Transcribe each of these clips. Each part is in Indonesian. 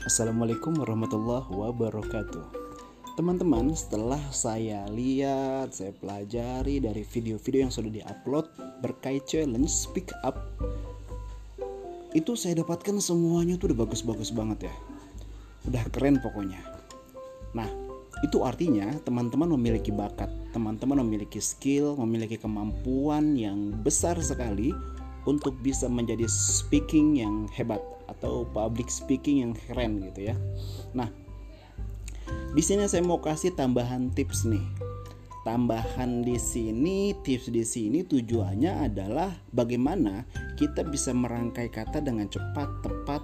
Assalamualaikum warahmatullahi wabarakatuh. Teman-teman setelah saya lihat, saya pelajari dari video-video yang sudah diupload berkait challenge speak up Itu saya dapatkan semuanya tuh udah bagus-bagus banget ya. Udah keren pokoknya. Nah itu artinya teman-teman memiliki bakat, teman-teman memiliki skill, memiliki kemampuan yang besar sekali untuk bisa menjadi speaking yang hebat atau public speaking yang keren gitu ya. Nah, di sini saya mau kasih tambahan tips nih. Tambahan di sini, tips di sini tujuannya adalah bagaimana kita bisa merangkai kata dengan cepat, tepat,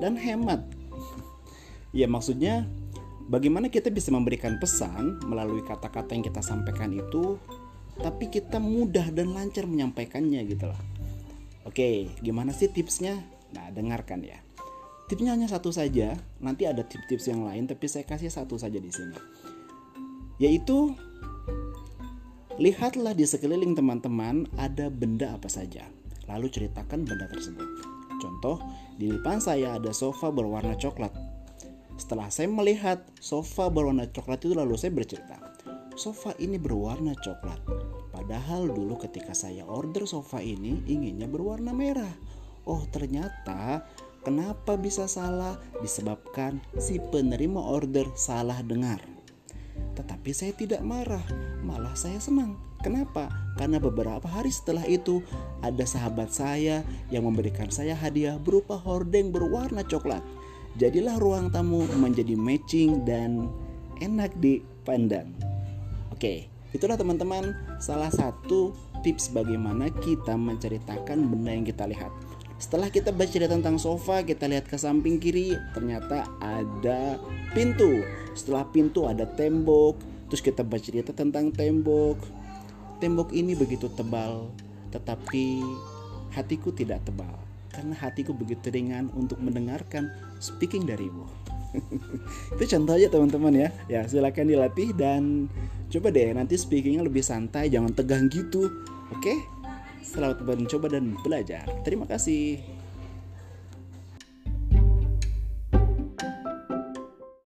dan hemat. Ya maksudnya bagaimana kita bisa memberikan pesan melalui kata-kata yang kita sampaikan itu tapi kita mudah dan lancar menyampaikannya gitu loh. Oke, gimana sih tipsnya? Nah, dengarkan ya. Tipsnya hanya satu saja, nanti ada tips-tips yang lain tapi saya kasih satu saja di sini. Yaitu lihatlah di sekeliling teman-teman ada benda apa saja. Lalu ceritakan benda tersebut. Contoh, di depan saya ada sofa berwarna coklat setelah saya melihat sofa berwarna coklat itu lalu saya bercerita. Sofa ini berwarna coklat. Padahal dulu ketika saya order sofa ini inginnya berwarna merah. Oh ternyata kenapa bisa salah disebabkan si penerima order salah dengar. Tetapi saya tidak marah, malah saya senang. Kenapa? Karena beberapa hari setelah itu ada sahabat saya yang memberikan saya hadiah berupa hordeng berwarna coklat. Jadilah ruang tamu menjadi matching dan enak dipandang. Oke, itulah teman-teman salah satu tips bagaimana kita menceritakan benda yang kita lihat. Setelah kita bercerita tentang sofa, kita lihat ke samping kiri, ternyata ada pintu. Setelah pintu ada tembok, terus kita bercerita tentang tembok. Tembok ini begitu tebal, tetapi hatiku tidak tebal karena hatiku begitu ringan untuk mendengarkan speaking darimu. itu contoh aja teman-teman ya. Ya silakan dilatih dan coba deh nanti speakingnya lebih santai, jangan tegang gitu. Oke? Selamat mencoba dan belajar. Terima kasih.